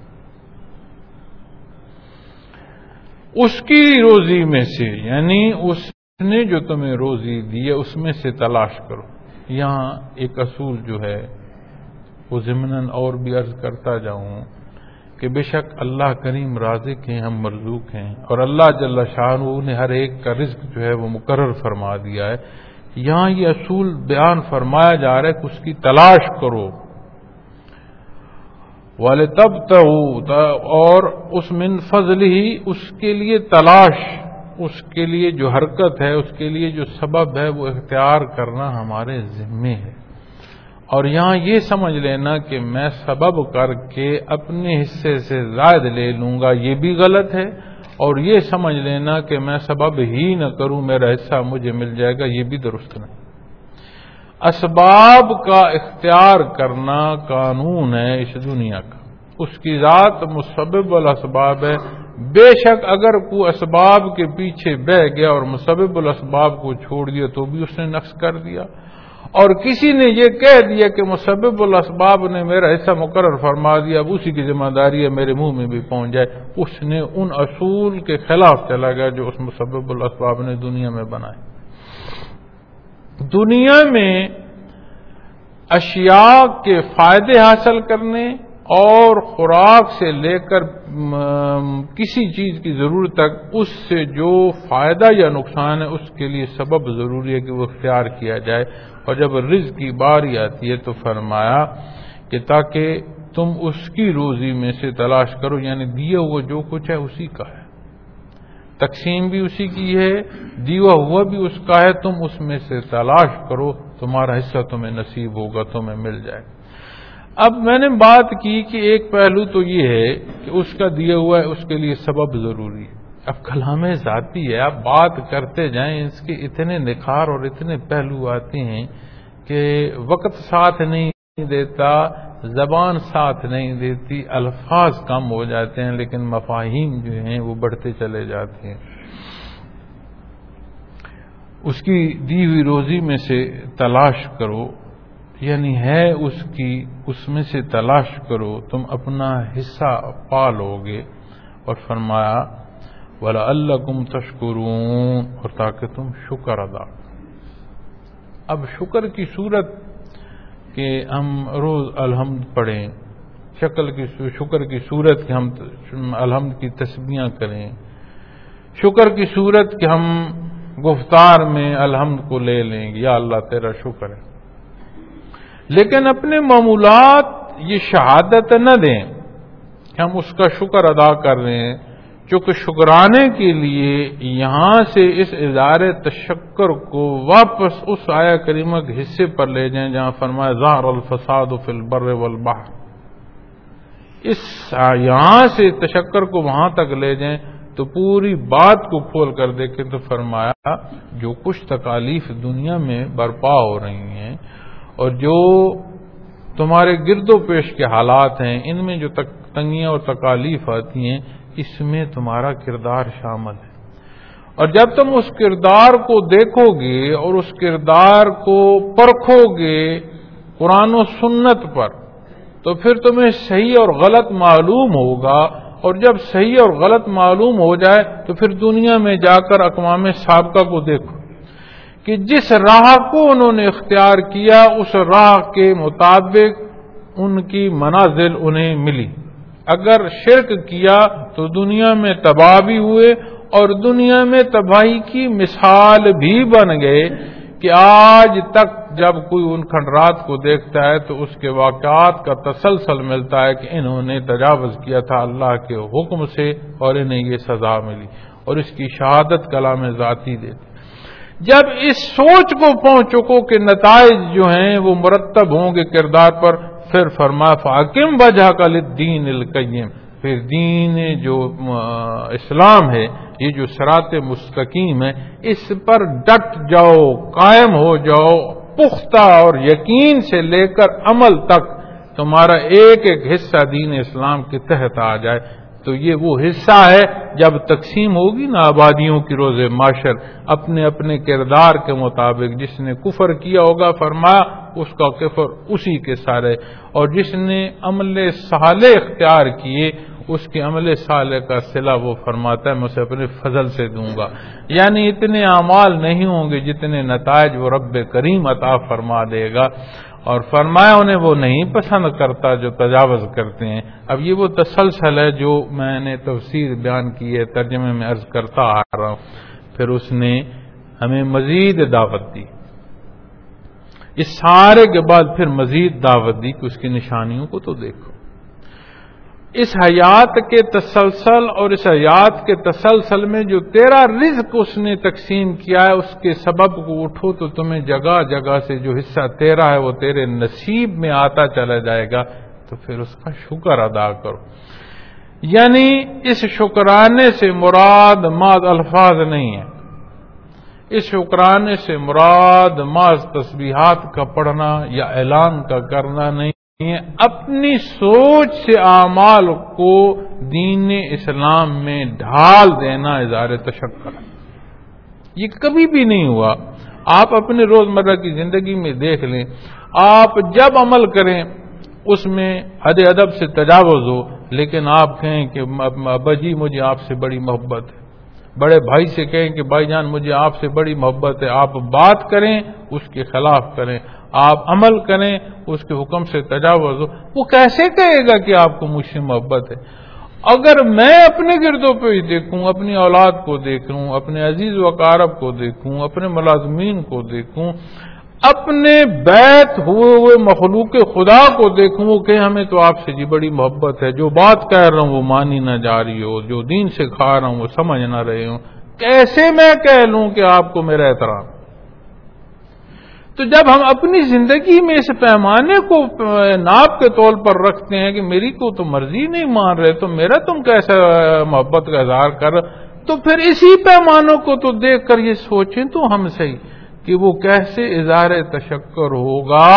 اس کی روزی میں سے یعنی اس نے جو تمہیں روزی دی ہے، اس میں سے تلاش کرو۔ یہاں ایک اصول جو ہے، وہ ضمن اور بھی عرض کرتا جاؤں کہ بے شک اللہ کریم رازق ہیں، ہم مرزوق ہیں اور اللہ جل شاہ نے ہر ایک کا رزق جو ہے وہ مقرر فرما دیا ہے۔ یہاں یہ اصول بیان فرمایا جا رہا ہے کہ اس کی تلاش کرو۔ والے تب تو اور اس من فضل ہی اس کے لیے تلاش اس کے لیے جو حرکت ہے، اس کے لیے جو سبب ہے، وہ اختیار کرنا ہمارے ذمے ہے۔ اور یہاں یہ سمجھ لینا کہ میں سبب کر کے اپنے حصے سے زائد لے لوں گا، یہ بھی غلط ہے۔ اور یہ سمجھ لینا کہ میں سبب ہی نہ کروں، میرا حصہ مجھے مل جائے گا، یہ بھی درست نہیں۔ اسباب کا اختیار کرنا قانون ہے اس دنیا کا۔ اس کی ذات مسبب الاسباب ہے۔ بے شک اگر کوئی اسباب کے پیچھے بہ گیا اور مسبب الاسباب کو چھوڑ دیا تو بھی اس نے نقص کر دیا۔ اور کسی نے یہ کہہ دیا کہ مسبب الاسباب نے میرا حصہ مقرر فرما دیا، اب اسی کی ذمہ داری ہے میرے منہ میں بھی پہنچ جائے۔ اس نے ان اصول کے خلاف چلا گیا جو اس مسبب الاسباب نے دنیا میں بنائے۔ دنیا میں اشیاء کے فائدے حاصل کرنے اور خوراک سے لے کر کسی چیز کی ضرورت تک، اس سے جو فائدہ یا نقصان ہے، اس کے لیے سبب ضروری ہے کہ وہ اختیار کیا جائے۔ اور جب رزق کی باری آتی ہے تو فرمایا کہ تاکہ تم اس کی روزی میں سے تلاش کرو یعنی دیے ہوا جو کچھ ہے، اسی کا ہے۔ تقسیم بھی اسی کی ہے دیوا ہوا بھی اس کا ہے، تم اس میں سے تلاش کرو، تمہارا حصہ تمہیں نصیب ہوگا، تمہیں مل جائے۔ گا اب میں نے بات کی کہ ایک پہلو تو یہ ہے کہ اس کا دیا ہوا ہے، اس کے لیے سبب ضروری ہے۔ اب کلام ذاتی ہے، آپ بات کرتے جائیں، اس کے اتنے نکھار اور اتنے پہلو آتے ہیں کہ وقت ساتھ نہیں دیتا، زبان ساتھ نہیں دیتی، الفاظ کم ہو جاتے ہیں، لیکن مفاہیم جو ہیں وہ بڑھتے چلے جاتے ہیں۔ اس کی دی ہوئی روزی میں سے تلاش کرو۔ یعنی ہے اس کی، اس میں سے تلاش کرو، تم اپنا حصہ پالو گے اور فرمایا والا اللہ کم تشکرون۔ اور تاکہ تم شکر ادا۔ اب شکر کی صورت کہ ہم روز الحمد پڑھیں، شکل کی شکر کی صورت کہ ہم الحمد کی تسبیاں کریں۔ شکر کی صورت کہ ہم گفتار میں الحمد کو لے لیں گے۔ یا اللہ تیرا شکر ہے۔ لیکن اپنے معمولات یہ شہادت نہ دیں کہ ہم اس کا شکر ادا کر رہے ہیں چونکہ شکرانے کے لیے یہاں سے اس اظہار تشکر کو واپس اس آیا کریمہ کے حصے پر لے جائیں جہاں فرمایا زہر الفساد فی البر والبحر۔ اس یہاں سے تشکر کو وہاں تک لے جائیں تو پوری بات کو کھول کر دیکھیں تو فرمایا، جو کچھ تکالیف دنیا میں برپا ہو رہی ہیں اور جو تمہارے گرد و پیش کے حالات ہیں، ان میں جو تنگیاں اور تکالیف آتی ہیں، اس میں تمہارا کردار شامل ہے۔ اور جب تم اس کردار کو دیکھو گے اور اس کردار کو پرکھو گے قرآن و سنت پر، تو پھر تمہیں صحیح اور غلط معلوم ہوگا۔ اور جب صحیح اور غلط معلوم ہو جائے، تو پھر دنیا میں جا کر اقوام سابقہ کو دیکھو۔ کہ جس راہ کو انہوں نے اختیار کیا، اس راہ کے مطابق ان کی منازل انہیں ملی۔ اگر شرک کیا تو دنیا میں تباہ بھی ہوئے اور دنیا میں تباہی کی مثال بھی بن گئے کہ آج تک جب کوئی ان کھنڈرات کو دیکھتا ہے تو اس کے واقعات کا تسلسل ملتا ہے کہ انہوں نے تجاوز کیا تھا اللہ کے حکم سے اور انہیں یہ سزا ملی اور اس کی شہادت کلام ذاتی دیتی جب اس سوچ کو پہنچو کہ نتائج جو ہیں وہ مرتب ہوں گے کردار پر، پھر فرما فاکم وجہ کا دین القیم۔ پھر دین جو اسلام ہے، یہ جو سرات مستقیم ہے، اس پر ڈٹ جاؤ، قائم ہو جاؤ، پختہ اور یقین سے لے کر عمل تک تمہارا ایک ایک حصہ دین اسلام کے تحت آ جائے۔ تو یہ وہ حصہ ہے جب تقسیم ہوگی نا آبادیوں کی روز معاشر، اپنے اپنے کردار کے مطابق۔ جس نے کفر کیا ہوگا، فرمایا، اس کا کفر اسی کے سارے۔ اور جس نے عمل سالے اختیار کیے، اس کے عمل سالے کا صلہ وہ فرماتا ہے، میں اسے اپنے فضل سے دوں گا۔ یعنی اتنے اعمال نہیں ہوں گے جتنے نتائج وہ رب کریم عطا فرما دے گا۔ اور فرمایا انہیں وہ نہیں پسند کرتا جو تجاوز کرتے ہیں۔ اب یہ وہ تسلسل ہے جو میں نے تفسیر بیان کی ہے، ترجمے میں عرض کرتا آ رہا ہوں۔ پھر اس نے ہمیں مزید دعوت دی۔ اس سارے کے بعد پھر مزید دعوت دی کہ اس کی نشانیوں کو تو دیکھو۔ اس حیات کے تسلسل اور اس حیات کے تسلسل میں جو تیرا رزق اس نے تقسیم کیا ہے، اس کے سبب کو اٹھو تو تمہیں جگہ جگہ سے جو حصہ تیرا ہے، وہ تیرے نصیب میں آتا چلا جائے گا۔ تو پھر اس کا شکر ادا کرو۔ یعنی اس شکرانے سے مراد ماد الفاظ نہیں ہے۔ اس شکرانے سے مراد ماض تسبیحات کا پڑھنا یا اعلان کا کرنا نہیں۔ اپنی سوچ سے اعمال کو دین اسلام میں ڈھال دینا، اظہار تشکر۔ یہ کبھی بھی نہیں ہوا۔ آپ اپنے روزمرہ کی زندگی میں دیکھ لیں۔ آپ جب عمل کریں، اس میں حد ادب سے تجاوز ہو، لیکن آپ کہیں کہ ابا جی مجھے آپ سے بڑی محبت ہے۔ بڑے بھائی سے کہیں کہ بھائی جان، مجھے آپ سے بڑی محبت ہے۔ آپ بات کریں، اس کے خلاف کریں۔ آپ عمل کریں، اس کے حکم سے تجاوز ہو۔ وہ کیسے کہے گا کہ آپ کو مجھ سے محبت ہے؟ اگر میں اپنے گردوں پہ ہی دیکھوں، اپنی اولاد کو دیکھوں، اپنے عزیز و اقارب کو دیکھوں، اپنے ملازمین کو دیکھوں، اپنے بیت ہوئے ہوئے مخلوق خدا کو دیکھوں، وہ کہ ہمیں تو آپ سے جی بڑی محبت ہے۔ جو بات کہہ رہا ہوں، وہ مانی نہ جا رہی ہو۔ جو دین سے کھا رہا ہوں، وہ سمجھ نہ رہے ہوں۔ کیسے میں کہہ لوں کہ آپ کو میرا احترام؟ تو جب ہم اپنی زندگی میں اس پیمانے کو ناپ کے طور پر رکھتے ہیں کہ میری کو تو مرضی نہیں مان رہے، تو میرا تم کیسے محبت کا اظہار کر؟ تو پھر اسی پیمانوں کو تو دیکھ کر یہ سوچیں تو ہم صحیح کہ وہ کیسے اظہار تشکر ہوگا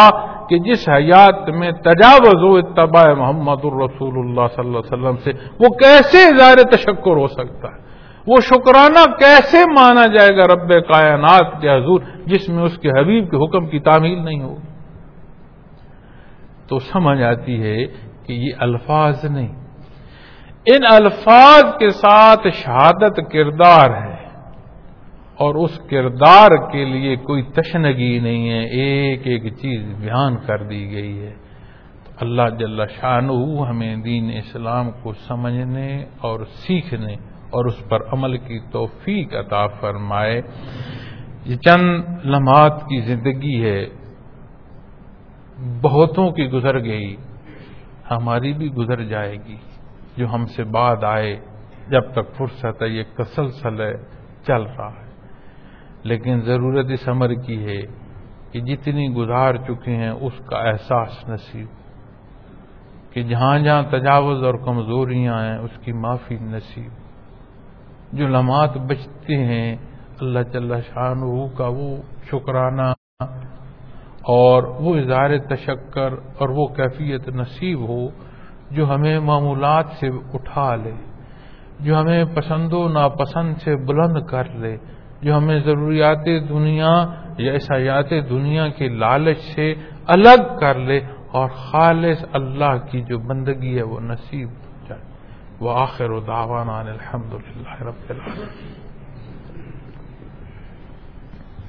کہ جس حیات میں تجاوز ہو اتباع محمد الرسول اللہ صلی اللہ علیہ وسلم سے، وہ کیسے اظہار تشکر ہو سکتا ہے؟ وہ شکرانہ کیسے مانا جائے گا رب کائنات کے حضور جس میں اس کے حبیب کے حکم کی تعمیل نہیں ہو؟ تو سمجھ آتی ہے کہ یہ الفاظ نہیں۔ ان الفاظ کے ساتھ شہادت کردار ہے اور اس کردار کے لیے کوئی تشنگی نہیں ہے، ایک ایک چیز بیان کر دی گئی ہے۔ تو اللہ جل شاہ ہمیں دین اسلام کو سمجھنے اور سیکھنے اور اس پر عمل کی توفیق عطا فرمائے۔ یہ چند لمحات کی زندگی ہے۔ بہتوں کی گزر گئی۔ ہماری بھی گزر جائے گی۔ جو ہم سے بعد آئے، جب تک فرصت ہے، یہ تسلسل ہے چل رہا ہے۔ لیکن ضرورت اس عمر کی ہے کہ جتنی گزار چکے ہیں، اس کا احساس نصیب۔ کہ جہاں جہاں تجاوز اور کمزوریاں ہیں، اس کی معافی نصیب۔ جو لمحات بچتے ہیں، اللہ جل شاہ کا وہ شکرانہ اور وہ اظہار تشکر اور وہ کیفیت نصیب ہو جو ہمیں معمولات سے اٹھا لے، جو ہمیں پسند و ناپسند سے بلند کر لے، جو ہمیں ضروریات دنیا یا عیسایات دنیا کے لالچ سے الگ کر لے اور خالص اللہ کی جو بندگی ہے وہ نصیب وآخر دعوانا الحمد لله رب العالمين.